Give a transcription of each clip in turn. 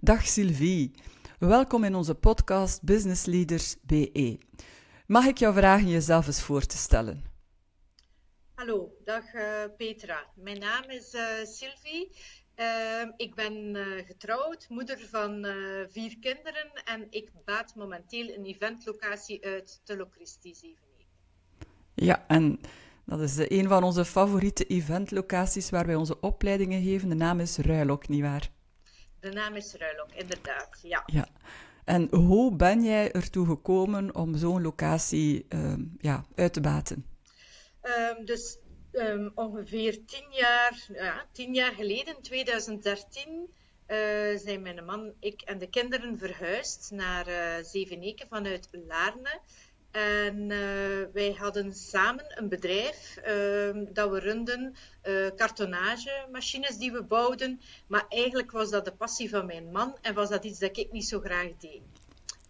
Dag Sylvie. Welkom in onze podcast Business Leaders BE. Mag ik jou vragen jezelf eens voor te stellen? Hallo, dag uh, Petra. Mijn naam is uh, Sylvie. Uh, ik ben getrouwd, moeder van vier kinderen en ik baat momenteel een eventlocatie uit te Locristi 7 Ja, en dat is een van onze favoriete eventlocaties waar wij onze opleidingen geven. De naam is Ruilok, nietwaar? De naam is Ruilok, inderdaad, ja. ja. En hoe ben jij ertoe gekomen om zo'n locatie uh, ja, uit te baten? Um, dus um, ongeveer tien jaar, ja, tien jaar geleden, 2013, uh, zijn mijn man, ik en de kinderen verhuisd naar uh, Zeveneken vanuit Laarne. En uh, wij hadden samen een bedrijf uh, dat we runden, uh, kartonagemachines die we bouwden. Maar eigenlijk was dat de passie van mijn man en was dat iets dat ik niet zo graag deed.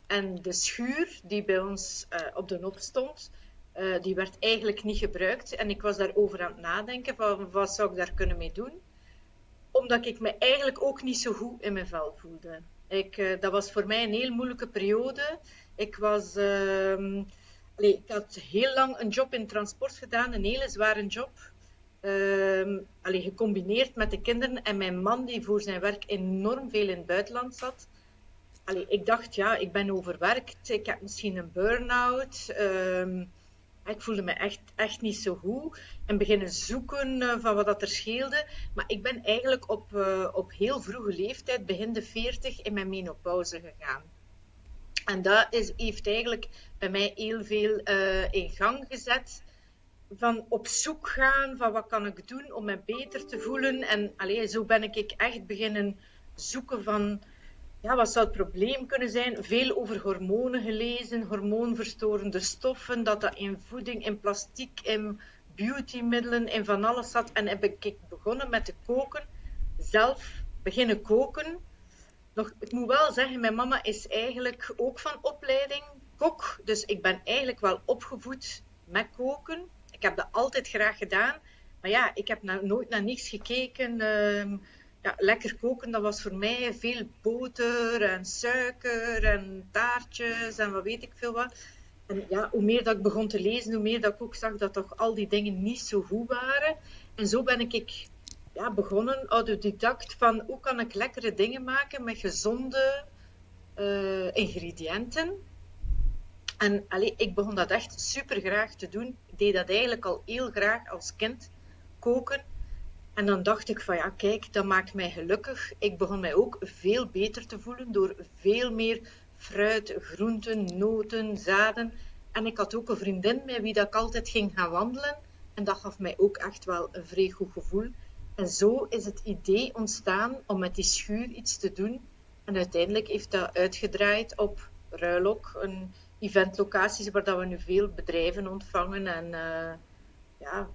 En de schuur die bij ons op de nop stond, die werd eigenlijk niet gebruikt. En ik was daarover aan het nadenken van wat zou ik daar kunnen mee doen. Omdat ik me eigenlijk ook niet zo goed in mijn vel voelde. Ik, dat was voor mij een heel moeilijke periode. Ik was... Allee, ik had heel lang een job in transport gedaan, een hele zware job. Allee, gecombineerd met de kinderen en mijn man die voor zijn werk enorm veel in het buitenland zat. Allee, ik dacht, ja, ik ben overwerkt, ik heb misschien een burn-out. Uh, ik voelde me echt, echt niet zo goed. En beginnen zoeken uh, van wat dat er scheelde. Maar ik ben eigenlijk op, uh, op heel vroege leeftijd, begin de 40, in mijn menopauze gegaan. En dat is, heeft eigenlijk bij mij heel veel uh, in gang gezet. Van op zoek gaan van wat kan ik doen om me beter te voelen. En allee, zo ben ik echt beginnen zoeken van ja, wat zou het probleem kunnen zijn. Veel over hormonen gelezen, hormoonverstorende stoffen. Dat dat in voeding, in plastiek, in beautymiddelen, in van alles zat. En heb ik begonnen met te koken. Zelf beginnen koken nog, ik moet wel zeggen, mijn mama is eigenlijk ook van opleiding kok. Dus ik ben eigenlijk wel opgevoed met koken. Ik heb dat altijd graag gedaan. Maar ja, ik heb nou nooit naar niks gekeken. Uh, ja, lekker koken, dat was voor mij veel boter en suiker en taartjes en wat weet ik veel wat. En ja, hoe meer dat ik begon te lezen, hoe meer dat ik ook zag dat toch al die dingen niet zo goed waren. En zo ben ik ja, begonnen, autodidact, van hoe kan ik lekkere dingen maken met gezonde uh, ingrediënten. En allee, ik begon dat echt super graag te doen. Ik deed dat eigenlijk al heel graag als kind, koken. En dan dacht ik van ja, kijk, dat maakt mij gelukkig. Ik begon mij ook veel beter te voelen door veel meer fruit, groenten, noten, zaden. En ik had ook een vriendin met wie dat ik altijd ging gaan wandelen. En dat gaf mij ook echt wel een vrij goed gevoel. En zo is het idee ontstaan om met die schuur iets te doen. En uiteindelijk heeft dat uitgedraaid op Ruilok, een eventlocatie waar dat we nu veel bedrijven ontvangen en uh, ja,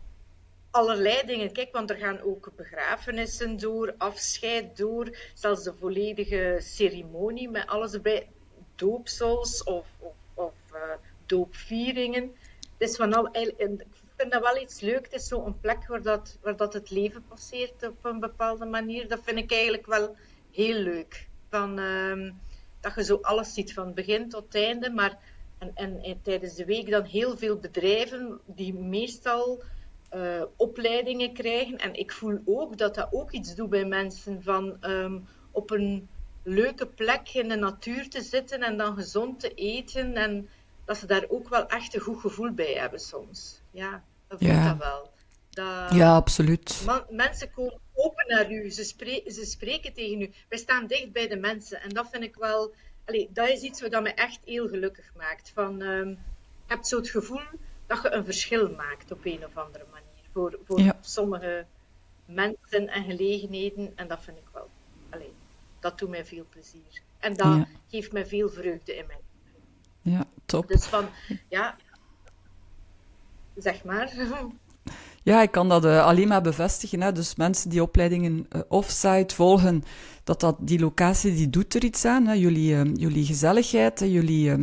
allerlei dingen. Kijk, want er gaan ook begrafenissen door, afscheid door, zelfs de volledige ceremonie met alles erbij, doopsels of, of, of uh, doopvieringen. Het is van al, vind dat wel iets leuk. Het is zo'n plek waar, dat, waar dat het leven passeert op een bepaalde manier. Dat vind ik eigenlijk wel heel leuk. Van, uh, dat je zo alles ziet, van begin tot einde. Maar, en, en, tijdens de week dan heel veel bedrijven die meestal uh, opleidingen krijgen. En ik voel ook dat dat ook iets doet bij mensen van um, op een leuke plek in de natuur te zitten en dan gezond te eten. En dat ze daar ook wel echt een goed gevoel bij hebben soms. Ja, voelt ja. dat wel. Dat ja, absoluut. Man, mensen komen open naar u, ze, spreken, ze spreken tegen u. Wij staan dicht bij de mensen en dat vind ik wel... Allee, dat is iets wat me echt heel gelukkig maakt. Van, um, je hebt zo het gevoel dat je een verschil maakt op een of andere manier. Voor, voor ja. sommige mensen en gelegenheden. En dat vind ik wel... Allee, dat doet mij veel plezier. En dat ja. geeft mij veel vreugde in mijn ja, top. Dus van, ja, zeg maar. Ja, ik kan dat uh, alleen maar bevestigen. Hè. Dus mensen die opleidingen uh, offsite volgen, dat, dat die locatie die doet er iets aan. Hè. Jullie, uh, jullie gezelligheid, jullie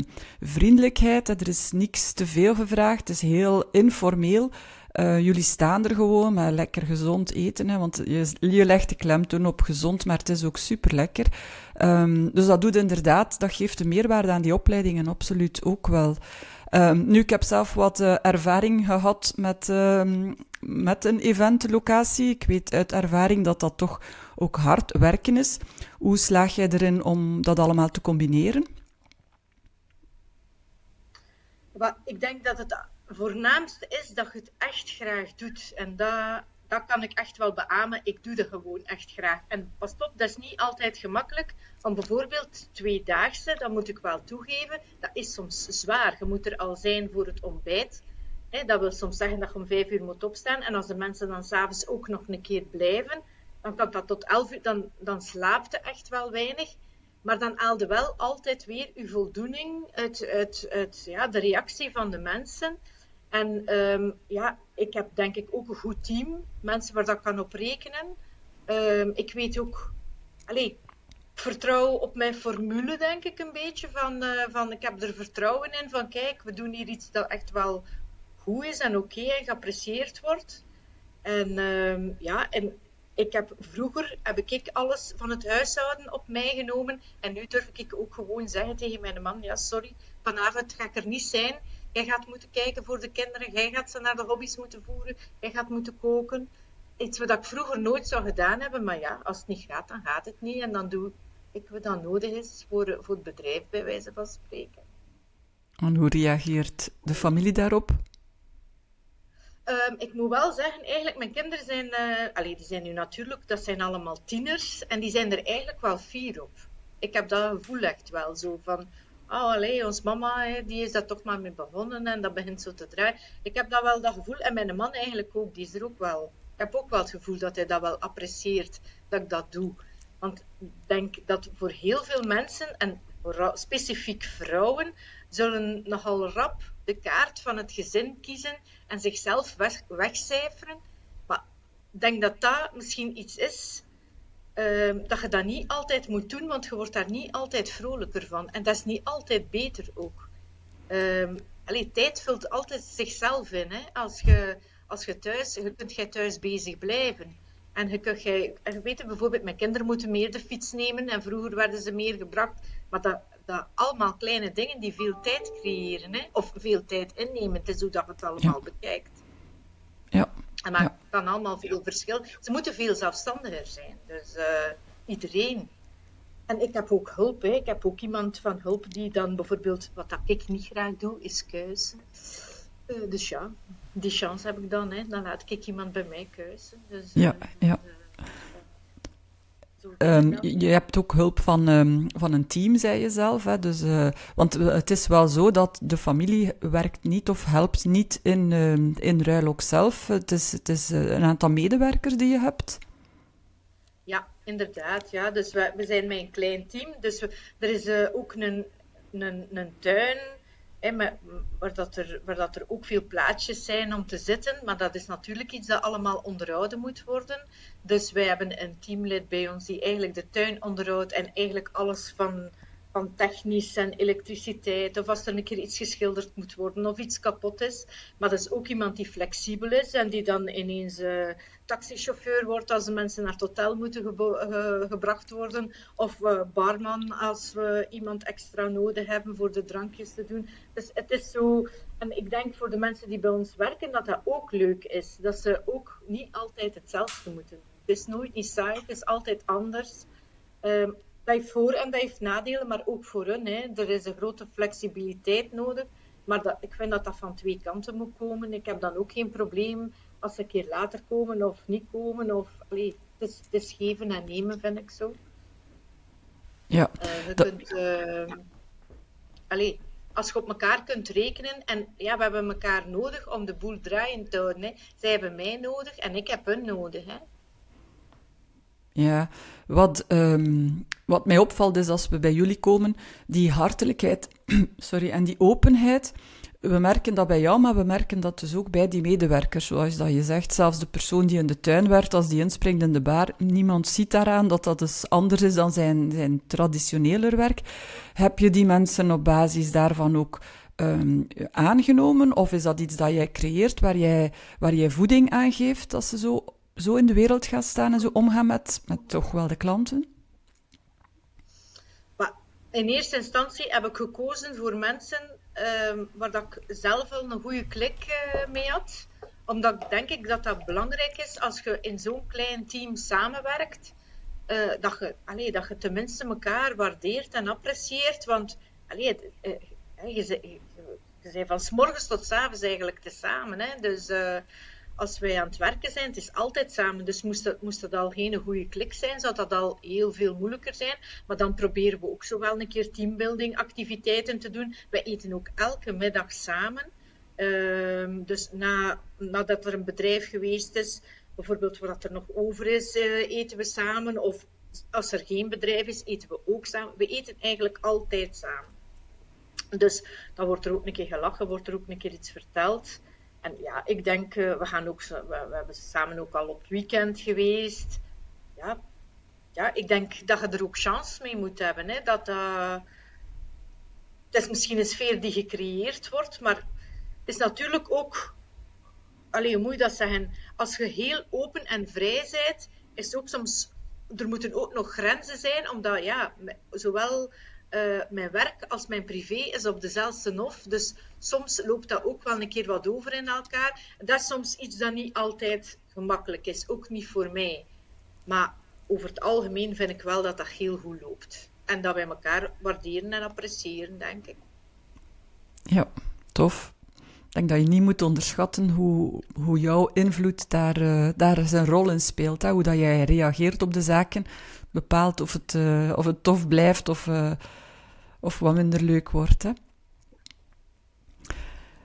vriendelijkheid. Er is niks te veel gevraagd. Het is heel informeel. Jullie staan er gewoon met lekker gezond eten, hè, want je, legt de klemtoon op gezond, maar het is ook super lekker. Um, dus dat doet inderdaad, dat geeft de meerwaarde aan die opleidingen absoluut ook wel. Um, nu, ik heb zelf wat uh, ervaring gehad met, um, met een eventlocatie. Ik weet uit ervaring dat dat toch ook hard werken is. Hoe slaag jij erin om dat allemaal te combineren? Ik denk dat het voornaamste is dat je het echt graag doet. En dat, dat kan ik echt wel beamen. Ik doe dat gewoon echt graag. En pas op, dat is niet altijd gemakkelijk. Om bijvoorbeeld tweedaagse, dat moet ik wel toegeven, dat is soms zwaar. Je moet er al zijn voor het ontbijt. dat wil soms zeggen dat je om vijf uur moet opstaan. En als de mensen dan s'avonds ook nog een keer blijven, dan kan dat tot elf uur, dan, dan slaapt je echt wel weinig. Maar dan haalde wel altijd weer uw voldoening uit, uit, uit ja, de reactie van de mensen. En um, ja, ik heb denk ik ook een goed team, mensen waar dat kan op rekenen. Um, ik weet ook, allez, vertrouw op mijn formule denk ik een beetje, van, uh, van ik heb er vertrouwen in, van kijk, we doen hier iets dat echt wel goed is en oké en geapprecieerd wordt. En um, ja, en ik heb vroeger heb ik alles van het huishouden op mij genomen en nu durf ik ook gewoon zeggen tegen mijn man, ja sorry, vanavond ga ik er niet zijn Jij gaat moeten kijken voor de kinderen. Jij gaat ze naar de hobby's moeten voeren. Jij gaat moeten koken. Iets wat ik vroeger nooit zou gedaan hebben. Maar ja, als het niet gaat, dan gaat het niet. En dan doe ik wat dan nodig is voor, voor het bedrijf, bij wijze van spreken. En hoe reageert de familie daarop? Um, ik moet wel zeggen, eigenlijk, mijn kinderen zijn, uh, allee, die zijn nu natuurlijk, dat zijn allemaal tieners, en die zijn er eigenlijk wel fier op. Ik heb dat gevoel echt wel zo van, oh allee, ons mama, die is daar toch maar mee begonnen en dat begint zo te draaien. Ik heb dat wel dat gevoel, en mijn man eigenlijk ook, die is er ook wel. Ik heb ook wel het gevoel dat hij dat wel apprecieert, dat ik dat doe. Want ik denk dat voor heel veel mensen, en specifiek vrouwen, zullen nogal rap de kaart van het gezin kiezen en zichzelf weg, wegcijferen. Maar ik denk dat dat misschien iets is Ehm, dat je dat niet altijd moet doen, want je wordt daar niet altijd vrolijker van. En dat is niet altijd beter ook. Um, tijd vult altijd zichzelf in. Hè? Als, je, als je thuis, je kunt jij thuis bezig blijven. En je, kunt, jij, je weet bijvoorbeeld, mijn kinderen moeten meer de fiets nemen en vroeger werden ze meer gebracht. Maar dat, dat allemaal kleine dingen die veel tijd creëren, hè? of veel tijd innemen. Het is hoe dat je het allemaal bekijkt. En maar het kan allemaal veel verschil. Ze moeten veel zelfstandiger zijn. Dus uh, iedereen. En ik heb ook hulp. Hè. Ik heb ook iemand van hulp die dan bijvoorbeeld, wat dat ik niet graag doe, is keuzen. Uh, dus ja, die chance heb ik dan. Hè. Dan laat ik iemand bij mij keuzen. Dus, ja, uh, ja. Um, je hebt ook hulp van, um, van een team, zei je zelf. Hè? Dus, uh, want het is wel zo dat de familie werkt niet of helpt niet in, uh, in Ruilok zelf. Het is, het is uh, een aantal medewerkers die je hebt. Ja, inderdaad. Ja. Dus we, we zijn met een klein team. Dus we, er is uh, ook een, een, een tuin Maar, waar, dat er, dat er ook veel plaatsjes zijn om te zitten. Maar dat is natuurlijk iets dat allemaal onderhouden moet worden. Dus wij hebben een teamlid bij ons die eigenlijk de tuin onderhoudt en eigenlijk alles van van technisch en elektriciteit, of als er een keer iets geschilderd moet worden of iets kapot is. Maar dat is ook iemand die flexibel is en die dan ineens uh, taxichauffeur wordt als de mensen naar het hotel moeten gebracht worden, of uh, barman als we iemand extra nodig hebben voor de drankjes te doen. Dus het is zo, en ik denk voor de mensen die bij ons werken dat dat ook leuk is, dat ze ook niet altijd hetzelfde moeten doen. Het is nooit niet saai, het is altijd anders. Um, dat heeft voor- en dat heeft nadelen, maar ook voor hun. Hè. Er is een grote flexibiliteit nodig. Maar dat, ik vind dat dat van twee kanten moet komen. Ik heb dan ook geen probleem als ze een keer later komen of niet komen. Of, allee, het, is, het is geven en nemen, vind ik zo. Ja. Uh, je kunt... Uh, allee, als je op elkaar kunt rekenen en ja, we hebben elkaar nodig om de boel draaiend te houden. Hè. Zij hebben mij nodig en ik heb hun nodig. Hè. Ja, wat, um, wat mij opvalt is als we bij jullie komen, die hartelijkheid sorry, en die openheid. We merken dat bij jou, maar we merken dat dus ook bij die medewerkers. Zoals dat je zegt, zelfs de persoon die in de tuin werkt, als die inspringt in de bar, niemand ziet daaraan dat dat dus anders is dan zijn, zijn traditioneler werk. Heb je die mensen op basis daarvan ook um, aangenomen? Of is dat iets dat jij creëert, waar jij, waar jij voeding aan geeft, als ze zo, zo in de wereld gaan staan en zo omgaan met, met toch wel de klanten? in eerste instantie heb ik gekozen voor mensen um, waar dat ik zelf wel een goede klik uh, mee had. Omdat ik denk ik dat dat belangrijk is als je in zo'n klein team samenwerkt. Uh, dat, je, allee, dat je tenminste elkaar waardeert en apprecieert. Want allee, uh, je, je, bent van s morgens tot s avonds eigenlijk te samen. Hè? Dus als wij aan het werken zijn, het is altijd samen. Dus moest dat, moest al geen goede klik zijn, zou dat al heel veel moeilijker zijn. Maar dan proberen we ook zo wel een keer teambuilding activiteiten te doen. Wij eten ook elke middag samen. Uh, dus na, nadat er een bedrijf geweest is, bijvoorbeeld wat er nog over is, uh, eten we samen. Of als er geen bedrijf is, eten we ook samen. We eten eigenlijk altijd samen. Dus dan wordt er ook een keer gelachen, wordt er ook een keer iets verteld. En ja, ik denk, uh, we, gaan ook, we, hebben samen ook al op weekend geweest. Ja, ja, ik denk dat je er ook chance mee moet hebben. Hè? Dat, uh, het is misschien een sfeer die gecreëerd wordt, maar het is natuurlijk ook... Allee, hoe moet je dat zeggen? Als je heel open en vrij bent, is ook soms... Er moeten ook nog grenzen zijn, omdat ja, zowel uh, mijn werk als mijn privé is op dezelfde hof. Dus soms loopt dat ook wel een keer wat over in elkaar. Dat is soms iets dat niet altijd gemakkelijk is, ook niet voor mij. Maar over het algemeen vind ik wel dat dat heel goed loopt. En dat wij elkaar waarderen en appreciëren, denk ik. Ja, tof. Ik denk dat je niet moet onderschatten hoe, hoe jouw invloed daar, uh, daar zijn rol in speelt. Hè? Hoe dat jij reageert op de zaken bepaalt of het, uh, of het tof blijft of, of wat minder leuk wordt. Hè?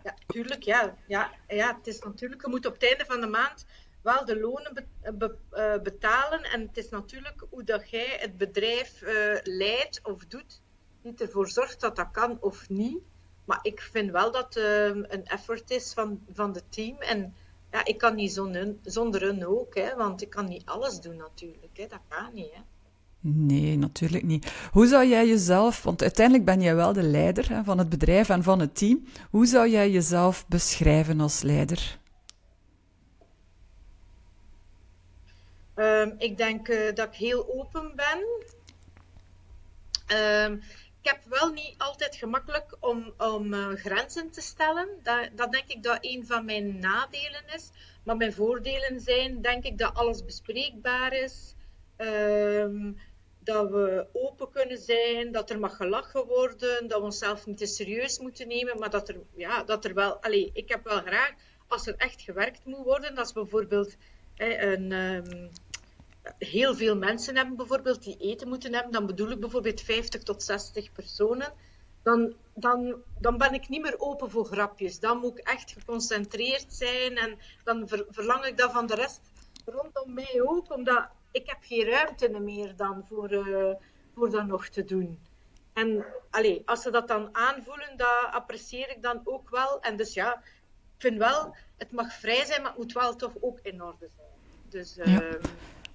Ja, tuurlijk, ja. ja. Ja, het is natuurlijk, je moet op het einde van de maand wel de lonen be, uh, betalen. En het is natuurlijk hoe dat jij het bedrijf uh, leidt of doet, die ervoor zorgt dat dat kan of niet. Maar ik vind wel dat het uh, een effort is van, van het team. En ja, ik kan niet zonder, zonder hun ook, hè, want ik kan niet alles doen natuurlijk. Hè. Dat kan niet. Hè. Nee, natuurlijk niet. Hoe zou jij jezelf, want uiteindelijk ben jij wel de leider hè, van het bedrijf en van het team, hoe zou jij jezelf beschrijven als leider? Um, ik denk uh, dat ik heel open ben. Um, ik heb wel niet altijd gemakkelijk om, om uh, grenzen te stellen. Dat, dat denk ik dat een van mijn nadelen is. Maar mijn voordelen zijn, denk ik, dat alles bespreekbaar is. Um, dat we open kunnen zijn, dat er mag gelachen worden, dat we onszelf niet te serieus moeten nemen, maar dat er, ja, dat er wel... Allee, ik heb wel graag, als er echt gewerkt moet worden, als bijvoorbeeld hè, een... Um, heel veel mensen hebben bijvoorbeeld die eten moeten hebben, dan bedoel ik bijvoorbeeld 50 tot 60 personen, dan, dan, dan ben ik niet meer open voor grapjes. Dan moet ik echt geconcentreerd zijn en dan ver, verlang ik dat van de rest rondom mij ook, omdat ik heb geen ruimte meer dan voor, uh, voor dat nog te doen. En allee, als ze dat dan aanvoelen, dat apprecieer ik dan ook wel. En dus ja, ik vind wel, het mag vrij zijn, maar het moet wel toch ook in orde zijn. Dus, uh, ja.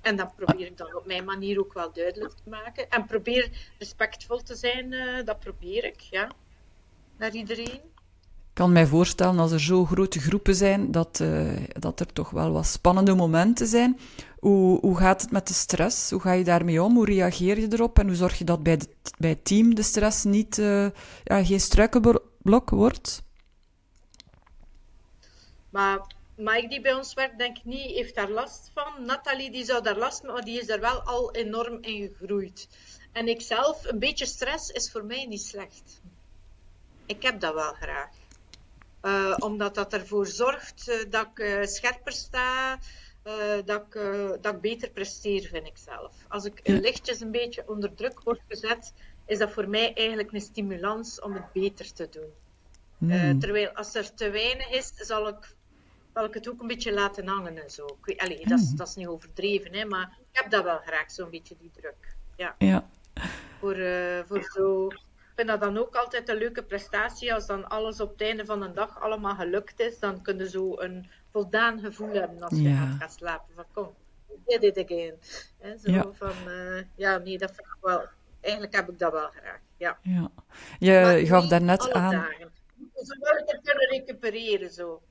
En dat probeer ik dan op mijn manier ook wel duidelijk te maken. En probeer respectvol te zijn, uh, dat probeer ik, ja. Naar iedereen kan mij voorstellen, als er zo grote groepen zijn, dat, uh, dat er toch wel wat spannende momenten zijn. Hoe, hoe gaat het met de stress? Hoe ga je daarmee om? Hoe reageer je erop? En hoe zorg je dat bij, bij het team de stress niet, uh, ja, geen struikenblok wordt? Maar Mike die bij ons werkt, denk ik niet, heeft daar last van. Nathalie die zou daar last van, maar die is daar wel al enorm in gegroeid. En ik zelf, een beetje stress is voor mij niet slecht. Ik heb dat wel graag. Uh, omdat dat ervoor zorgt uh, dat ik uh, scherper sta, dat, ik, dat ik beter presteer, vind ik zelf. Als ik lichtjes een beetje onder druk word gezet, is dat voor mij eigenlijk een stimulans om het beter te doen. Mm. terwijl als er te weinig is, zal ik, zal ik het ook een beetje laten hangen en zo. Allee, dat, is, hmm. dat is niet overdreven, hè, maar ik heb dat wel graag, zo'n beetje die druk. Ja. ja. Voor, voor zo vind dat dan ook altijd een leuke prestatie. Als dan alles op het einde van een dag allemaal gelukt is, dan kun je zo een voldaan gevoel hebben als je ja. gaat slapen. Van kom, did it again. He, zo ja. van, uh, ja, nee, dat vind ik wel... Eigenlijk heb ik dat wel graag, ja. ja. Je gaf daarnet aan... Dagen. ze wel kunnen recupereren. Zo.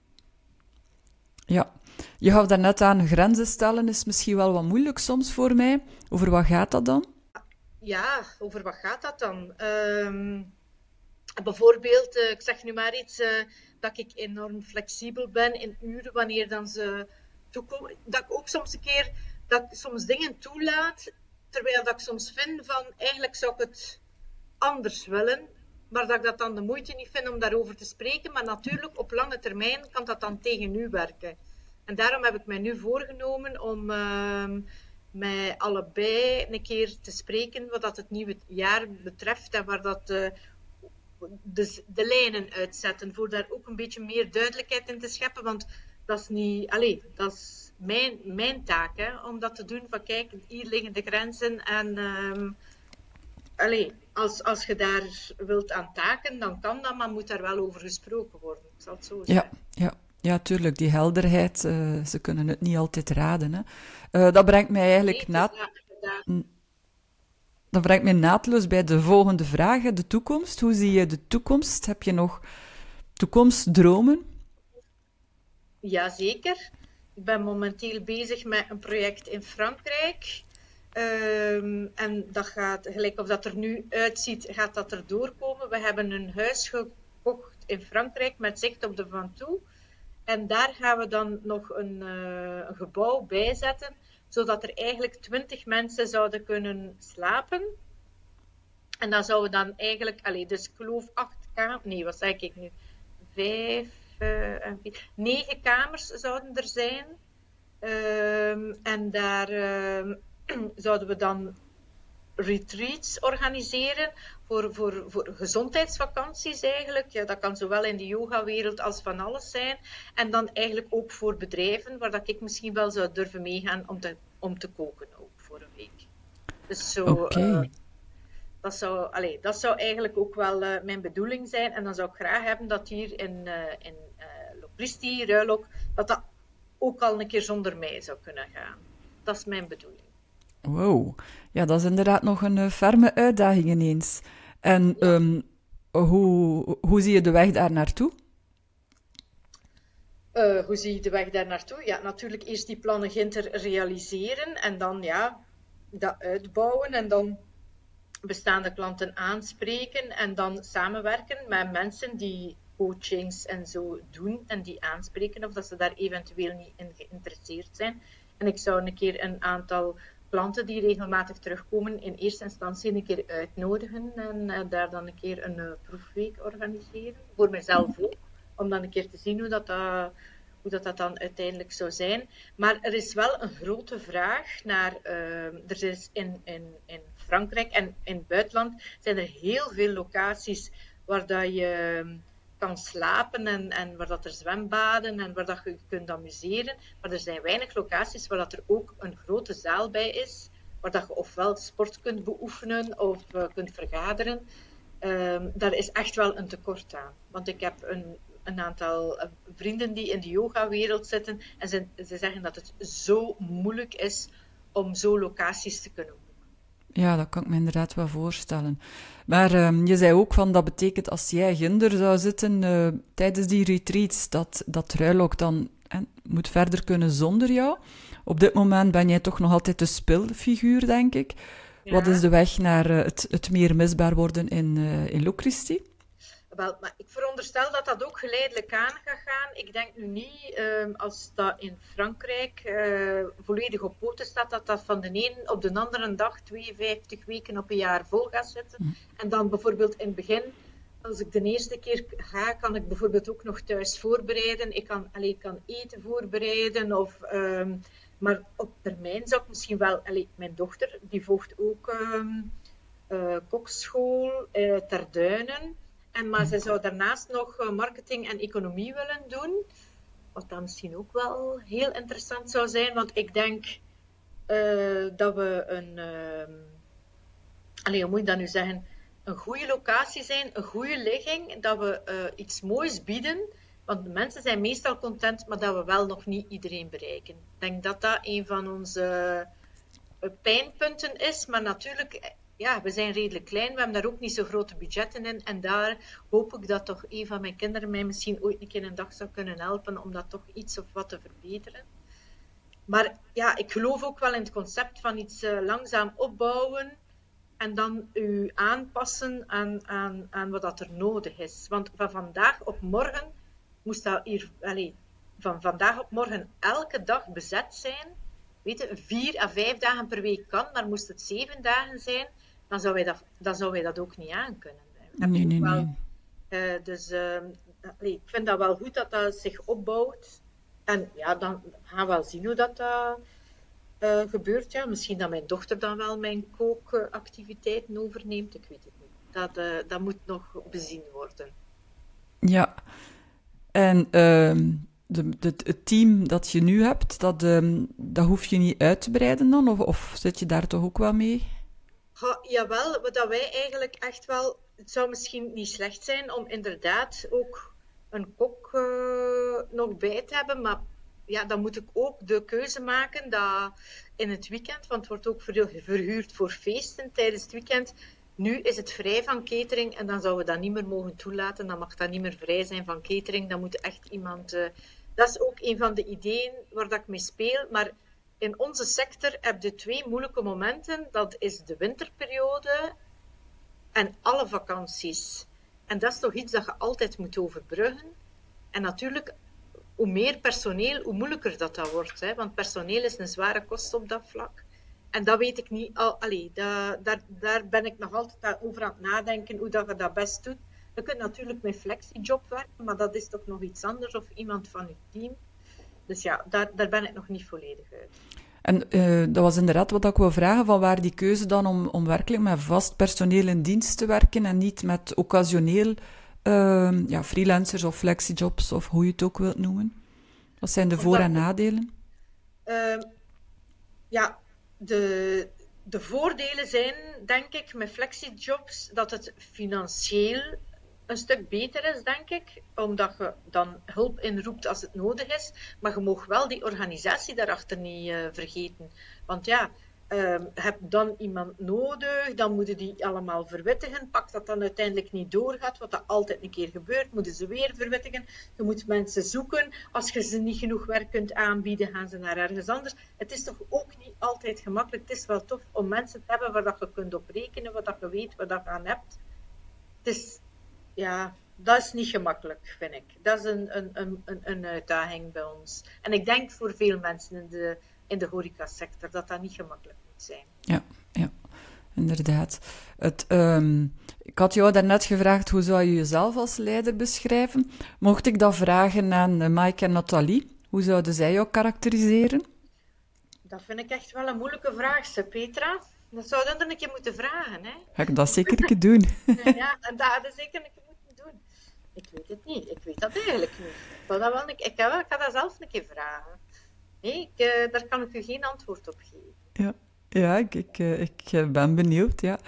Ja, je gaf daarnet aan, grenzen stellen is misschien wel wat moeilijk soms voor mij. Over wat gaat dat dan? Ja, over wat gaat dat dan? Ehm, bijvoorbeeld, uh, ik zeg nu maar iets, uh, dat ik enorm flexibel ben in uren wanneer dan ze toekomen. Dat ik ook soms een keer, dat soms dingen toelaat, terwijl dat ik soms vind van, eigenlijk zou ik het anders willen, maar dat ik dat dan de moeite niet vind om daarover te spreken. Maar natuurlijk, op lange termijn kan dat dan tegen u werken. En daarom heb ik mij nu voorgenomen om uh, mij allebei een keer te spreken wat dat het nieuwe jaar betreft en waar dat uh, de, de lijnen uitzetten, voor daar ook een beetje meer duidelijkheid in te scheppen. Want dat is niet, allez, dat is mijn, mijn taak, hè, om dat te doen. Van kijk, hier liggen de grenzen en um, als, als je daar wilt aan taken, dan kan dat, maar moet daar wel over gesproken worden. Ik zal het zo zeggen. Ja, ja. Ja, tuurlijk, die helderheid, uh, ze kunnen het niet altijd raden. Hè. Uh, dat brengt mij eigenlijk na... Dat brengt mij naadloos bij de volgende vraag, de toekomst. Hoe zie je de toekomst? Heb je nog toekomstdromen? Jazeker. Ik ben momenteel bezig met een project in Frankrijk. Um, en dat gaat, gelijk of dat er nu uitziet, gaat dat er doorkomen. We hebben een huis gekocht in Frankrijk met zicht op de Ventoux. En daar gaan we dan nog een, een gebouw bij zetten zodat er eigenlijk twintig mensen zouden kunnen slapen. En dan zouden we dan eigenlijk, allez, dus ik geloof acht kamers, nee, wat zeg ik nu? Vijf, uh, en vier, negen kamers zouden er zijn. Um, en daar uh, zouden we dan retreats organiseren voor, voor, voor gezondheidsvakanties eigenlijk. Ja, dat kan zowel in de yoga-wereld als van alles zijn. En dan eigenlijk ook voor bedrijven, waar dat ik misschien wel zou durven meegaan om te, om te koken ook voor een week. Dus zo... Okay. Uh, dat zou, allez, dat zou eigenlijk ook wel uh, mijn bedoeling zijn. En dan zou ik graag hebben dat hier in, uh, in Lopristi, Ruilok, dat dat ook al een keer zonder mij zou kunnen gaan. Dat is mijn bedoeling. Wow, ja, dat is inderdaad nog een uh, ferme uitdaging ineens. En um, hoe, hoe zie je de weg daar naartoe? Uh, hoe zie je de weg daar naartoe? Ja, natuurlijk eerst die plannen Ginter realiseren en dan ja, dat uitbouwen en dan bestaande klanten aanspreken en dan samenwerken met mensen die coachings en zo doen en die aanspreken of dat ze daar eventueel niet in geïnteresseerd zijn. En ik zou een keer een aantal klanten die regelmatig terugkomen in eerste instantie een keer uitnodigen en uh, daar dan een keer een uh, proefweek organiseren. Voor mezelf ook, om dan een keer te zien hoe dat, dat, hoe dat, dat dan uiteindelijk zou zijn. Maar er is wel een grote vraag naar, er is in, in, in Frankrijk en in het buitenland zijn er heel veel locaties waar dat je kan slapen en, en waar dat er zwembaden en waar dat je kunt amuseren. Maar er zijn weinig locaties waar dat er ook een grote zaal bij is, waar dat je ofwel sport kunt beoefenen of uh, kunt vergaderen. Um, daar is echt wel een tekort aan. Want ik heb een, een aantal vrienden die in de yoga-wereld zitten en ze, ze zeggen dat het zo moeilijk is om zo locaties te kunnen ja, dat kan ik me inderdaad wel voorstellen. Maar um, je zei ook van dat betekent als jij ginder zou zitten uh, tijdens die retreats, dat, dat Ruilok dan en, moet verder kunnen zonder jou. Op dit moment ben jij toch nog altijd de speelfiguur, denk ik. Ja. Wat is de weg naar uh, het, het meer misbaar worden in, uh, in Locristi? Wel, maar ik veronderstel dat dat ook geleidelijk aan gaat gaan. Ik denk nu niet, uh, als dat in Frankrijk uh, volledig op poten staat, dat dat van de een op de andere dag 52 weken op een jaar vol gaat zitten. Hm. En dan bijvoorbeeld in het begin, als ik de eerste keer ga, kan ik bijvoorbeeld ook nog thuis voorbereiden. Ik kan, allee, ik kan eten voorbereiden. Of, um, maar op termijn zou ik misschien wel... Allee, mijn dochter, die volgt ook um, uh, kokschool uh, ter Duinen. En, maar zij zou daarnaast nog eh, marketing en economie willen doen. Wat dan misschien ook wel heel interessant zou zijn. Want ik denk uh, dat we een... Uh, allee, hoe moet ik dat nu zeggen? Een goede locatie zijn, een goede ligging. Dat we uh, iets moois bieden. Want de mensen zijn meestal content, maar dat we wel nog niet iedereen bereiken. Ik denk dat dat een van onze pijnpunten is. Maar natuurlijk ja, we zijn redelijk klein, we hebben daar ook niet zo grote budgetten in. En daar hoop ik dat toch een van mijn kinderen mij misschien ooit een keer een dag zou kunnen helpen om dat toch iets of wat te verbeteren. Maar ja, ik geloof ook wel in het concept van iets uh, langzaam opbouwen en dan u aanpassen aan, aan, aan wat dat er nodig is. Want van vandaag op morgen moest dat hier, allez, van vandaag op morgen elke dag bezet zijn. Weet je, vier à vijf dagen per week kan, maar moest het zeven dagen zijn, dan zou wij dat, dan zou wij dat ook niet aankunnen. Nee, nee, nee. Uh, dus uh, ik vind dat wel goed dat dat zich opbouwt. En ja, dan gaan we wel zien hoe dat uh, gebeurt. Ja. Misschien dat mijn dochter dan wel mijn kookactiviteiten overneemt. Ik weet het niet. Dat, dat moet nog bezien worden. Ja. En ehm, de, de, het team dat je nu hebt, dat, um, dat hoef je niet uit te breiden dan? Of, of zit je daar toch ook wel mee? Ja, jawel, dat wij eigenlijk echt wel... Het zou misschien niet slecht zijn om inderdaad ook een kok uh, nog bij te hebben, maar ja, dan moet ik ook de keuze maken dat in het weekend, want het wordt ook verhuurd voor feesten tijdens het weekend. Nu is het vrij van catering en dan zouden we dat niet meer mogen toelaten. Dan mag dat niet meer vrij zijn van catering. Dan moet echt iemand... Uh, dat is ook een van de ideeën waar dat ik mee speel. Maar in onze sector heb je twee moeilijke momenten. Dat is de winterperiode en alle vakanties. En dat is toch iets dat je altijd moet overbruggen. En natuurlijk, hoe meer personeel, hoe moeilijker dat, dat wordt. Hè? Want personeel is een zware kost op dat vlak. En dat weet ik niet. Al, allee, daar, daar ben ik nog altijd over aan het nadenken hoe dat je dat best doet. Je kunt natuurlijk met flexiejob werken, maar dat is toch nog iets anders. Of iemand van je team. Dus ja, daar, daar ben ik nog niet volledig uit. En uh, dat was inderdaad wat ik wil vragen, van waar die keuze dan om, om werkelijk met vast personeel in dienst te werken en niet met occasioneel uh, ja, freelancers of flexijobs of hoe je het ook wilt noemen? Wat zijn de voor- en nadelen? Uh, ja, de, de voordelen zijn, denk ik, met flexijobs dat het financieel een stuk beter is, denk ik, omdat je dan hulp inroept als het nodig is. Maar je mag wel die organisatie daarachter niet uh, vergeten. Want ja, uh, je hebt dan iemand nodig, dan moeten die allemaal verwittigen. Pak dat dan uiteindelijk niet doorgaat, wat dat altijd een keer gebeurt, moeten ze weer verwittigen. Je moet mensen zoeken. Als je ze niet genoeg werk kunt aanbieden, gaan ze naar ergens anders. Het is toch ook niet altijd gemakkelijk. Het is wel tof om mensen te hebben waar dat je kunt op rekenen, wat dat je weet, wat dat je aan hebt. Het is ja, dat is niet gemakkelijk, vind ik. Dat is een, een, een, een uitdaging bij ons. En ik denk voor veel mensen in de, in de horecasector dat dat niet gemakkelijk moet zijn. Ja, ja inderdaad. Het, um, ik had jou daarnet gevraagd hoe zou je jezelf als leider beschrijven. Mocht ik dat vragen aan Mike en Nathalie, hoe zouden zij jou karakteriseren? Dat vind ik echt wel een moeilijke vraag, Petra. Dat zou je dan een keer moeten vragen. Hè? Ga ik dat zeker een keer doen? ja, en dat hadden zeker een keer. Ik weet het niet. Ik weet dat eigenlijk niet. Ik, dat wel een, ik, ga, ik ga dat zelf een keer vragen. Nee, uh, daar kan ik u geen antwoord op geven. Ja, ja ik, ik, uh, ik ben benieuwd. Ja.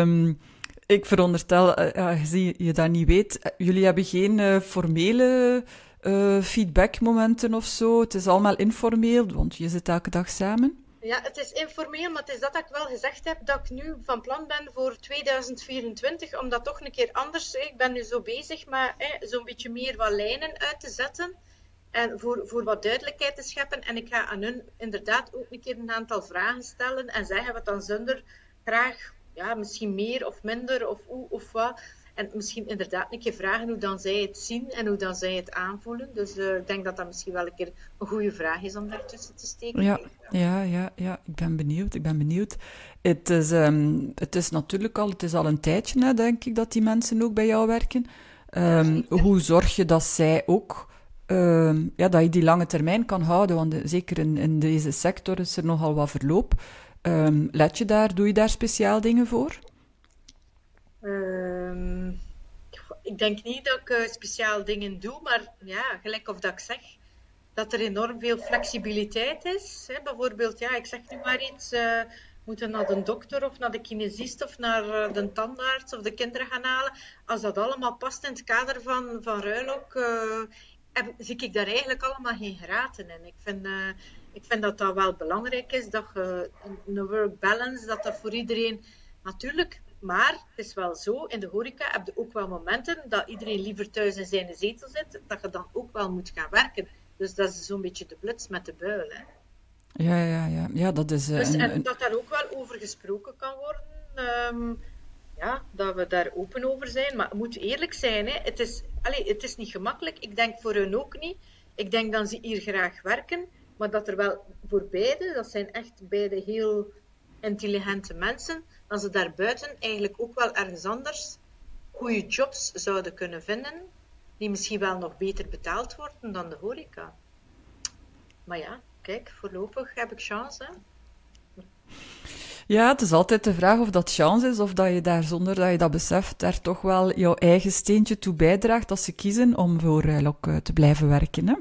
Um, ik veronderstel, gezien je dat niet weet, jullie hebben geen formele feedbackmomenten of zo. Het is allemaal informeel, want je zit elke dag samen. Ja, het is informeel, maar het is dat ik wel gezegd heb dat ik nu van plan ben voor 2024 om dat toch een keer anders. Ik ben nu zo bezig met zo'n beetje meer wat lijnen uit te zetten en voor, voor wat duidelijkheid te scheppen. En ik ga aan hun inderdaad ook een keer een aantal vragen stellen en zeggen wat dan zonder graag, ja, misschien meer of minder of hoe of wat. En misschien inderdaad een keer vragen hoe dan zij het zien en hoe dan zij het aanvoelen. Dus uh, ik denk dat dat misschien wel een keer een goede vraag is om daartussen te steken. Ja, ja, ja, ja. ik ben benieuwd. Ik ben benieuwd. Het is, um, het is natuurlijk al, het is al een tijdje, hè, denk ik, dat die mensen ook bij jou werken. Um, hoe zorg je dat zij ook, um, ja, dat je die lange termijn kan houden? Want zeker in, in deze sector is er nogal wat verloop. let je daar, doe je daar speciaal dingen voor? Um, ik denk niet dat ik uh, speciaal dingen doe, maar ja, gelijk of dat ik zeg, dat er enorm veel flexibiliteit is. Hè. Bijvoorbeeld, ja, ik zeg nu maar iets, uh, moeten naar de dokter of naar de kinesist of naar uh, de tandarts of de kinderen gaan halen. Als dat allemaal past in het kader van, van Ruilok, zie ik daar eigenlijk allemaal geen graten in. Ik vind, ik vind dat dat wel belangrijk is, dat je een work balance, dat dat voor iedereen Natuurlijk, maar het is wel zo, in de horeca heb je ook wel momenten dat iedereen liever thuis in zijn zetel zit, dat je dan ook wel moet gaan werken. Dus dat is zo'n beetje de bluts met de buil. Hè. Ja, ja, ja. ja dat is, uh, dus, en dat daar ook wel over gesproken kan worden. Um, ja, dat we daar open over zijn. Maar het moet eerlijk zijn, hè. Het, is, allez, het is niet gemakkelijk. Ik denk voor hun ook niet. Ik denk dat ze hier graag werken. Maar dat er wel voor beide, dat zijn echt beide heel intelligente mensen, dat ze daarbuiten eigenlijk ook wel ergens anders goede jobs zouden kunnen vinden, die misschien wel nog beter betaald worden dan de horeca. Maar ja, kijk, voorlopig heb ik chance. Hè? Ja, het is altijd de vraag of dat chance is, of dat je daar zonder dat je dat beseft, daar toch wel jouw eigen steentje toe bijdraagt als ze kiezen om voor Lok eh, te blijven werken. Hè?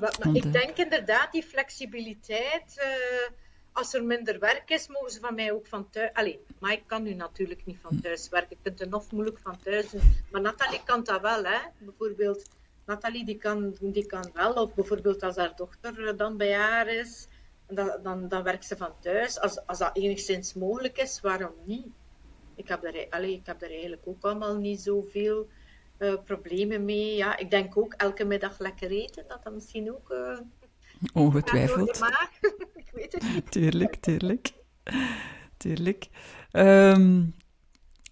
Maar, maar ik denk inderdaad, die flexibiliteit, uh, als er minder werk is, mogen ze van mij ook van thuis... Allee, maar ik kan nu natuurlijk niet van thuis werken. Ik vind het nog moeilijk van thuis. Maar Nathalie kan dat wel, hè. Bijvoorbeeld, Nathalie die kan, die kan wel, of bijvoorbeeld als haar dochter dan bij haar is, dan, dan, dan werkt ze van thuis. Als, als dat enigszins mogelijk is, waarom niet? Ik heb allee, ik heb eigenlijk ook allemaal niet zoveel uh, problemen mee. Ja, ik denk ook elke middag lekker eten, dat dat misschien ook... Uh, Ongetwijfeld. ik weet het niet. Tuurlijk, tuurlijk. Tuurlijk. Um,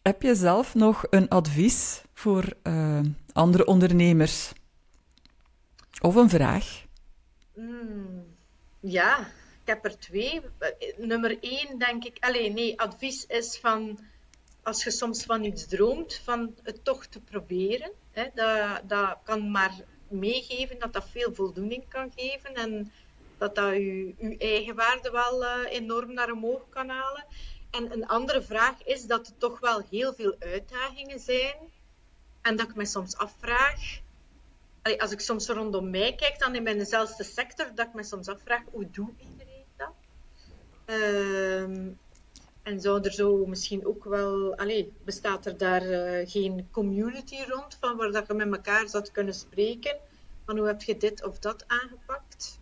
heb je zelf nog een advies voor uh, andere ondernemers? Of een vraag? Mm, ja, ik heb er twee. Nummer één denk ik... Alleen nee, advies is van als je soms van iets droomt, van het toch te proberen. Hè, dat, dat kan maar meegeven dat dat veel voldoening kan geven en dat dat je, je eigen waarde wel uh, enorm naar omhoog kan halen. En een andere vraag is dat er toch wel heel veel uitdagingen zijn en dat ik me soms afvraag, als ik soms rondom mij kijk, dan in mijn dezelfde sector, dat ik me soms afvraag, hoe doet iedereen dat? Uh, en zou er zo misschien ook wel, allez, bestaat er daar uh, geen community rond van waar dat je met elkaar zou kunnen spreken? Van hoe heb je dit of dat aangepakt?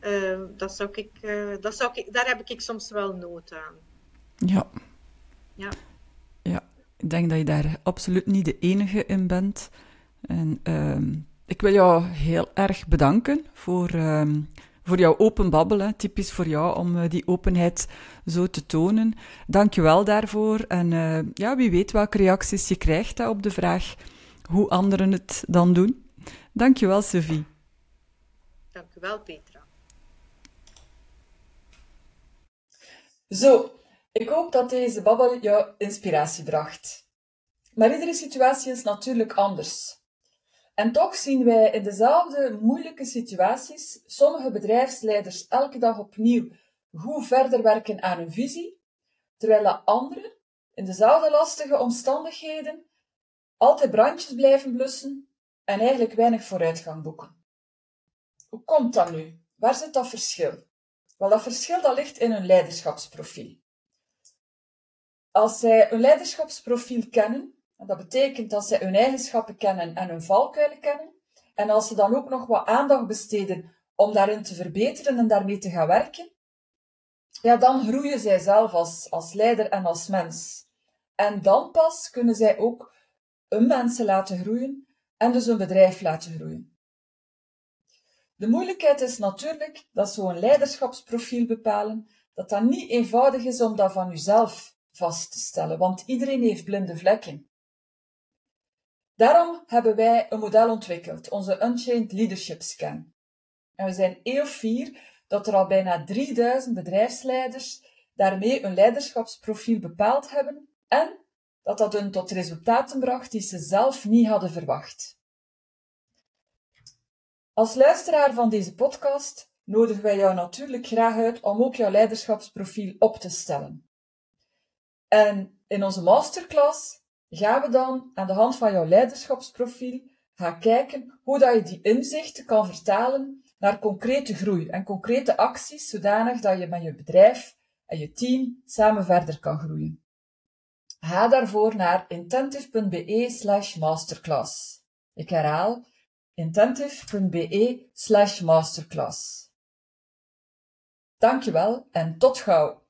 Uh, dat zou ik, uh, dat zou ik, daar heb ik soms wel nood aan. Ja. Ja. Ja, ik denk dat je daar absoluut niet de enige in bent. En ehm, ik wil jou heel erg bedanken voor ehm, voor jouw open babbelen. Typisch voor jou om uh, die openheid zo te tonen. Dank je wel daarvoor. En uh, ja, wie weet welke reacties je krijgt op de vraag hoe anderen het dan doen. Dank je wel, Sophie. Dank je wel, Petra. Zo, ik hoop dat deze babbel jou inspiratie bracht. Maar iedere situatie is natuurlijk anders. En toch zien wij in dezelfde moeilijke situaties sommige bedrijfsleiders elke dag opnieuw goed verder werken aan hun visie, terwijl de anderen in dezelfde lastige omstandigheden altijd brandjes blijven blussen en eigenlijk weinig vooruitgang boeken. Hoe komt dat nu? Waar zit dat verschil? Wel, dat verschil dat ligt in hun leiderschapsprofiel. Als zij hun leiderschapsprofiel kennen, dat betekent dat zij hun eigenschappen kennen en hun valkuilen kennen. En als ze dan ook nog wat aandacht besteden om daarin te verbeteren en daarmee te gaan werken, ja, dan groeien zij zelf als, als leider en als mens. En dan pas kunnen zij ook hun mensen laten groeien en dus hun bedrijf laten groeien. De moeilijkheid is natuurlijk dat zo'n leiderschapsprofiel bepalen, dat dat niet eenvoudig is om dat van jezelf vast te stellen, want iedereen heeft blinde vlekken. Daarom hebben wij een model ontwikkeld, onze Unchained Leadership Scan. En we zijn heel fier dat er al bijna 3000 bedrijfsleiders daarmee een leiderschapsprofiel bepaald hebben en dat dat hun tot resultaten bracht die ze zelf niet hadden verwacht. Als luisteraar van deze podcast nodigen wij jou natuurlijk graag uit om ook jouw leiderschapsprofiel op te stellen. En in onze masterclass gaan we dan aan de hand van jouw leiderschapsprofiel gaan kijken hoe dat je die inzichten kan vertalen naar concrete groei en concrete acties, zodanig dat je met je bedrijf en je team samen verder kan groeien. Ga daarvoor naar intentive.be slash masterclass. Ik herhaal intentive.be slash masterclass. Dankjewel en tot gauw!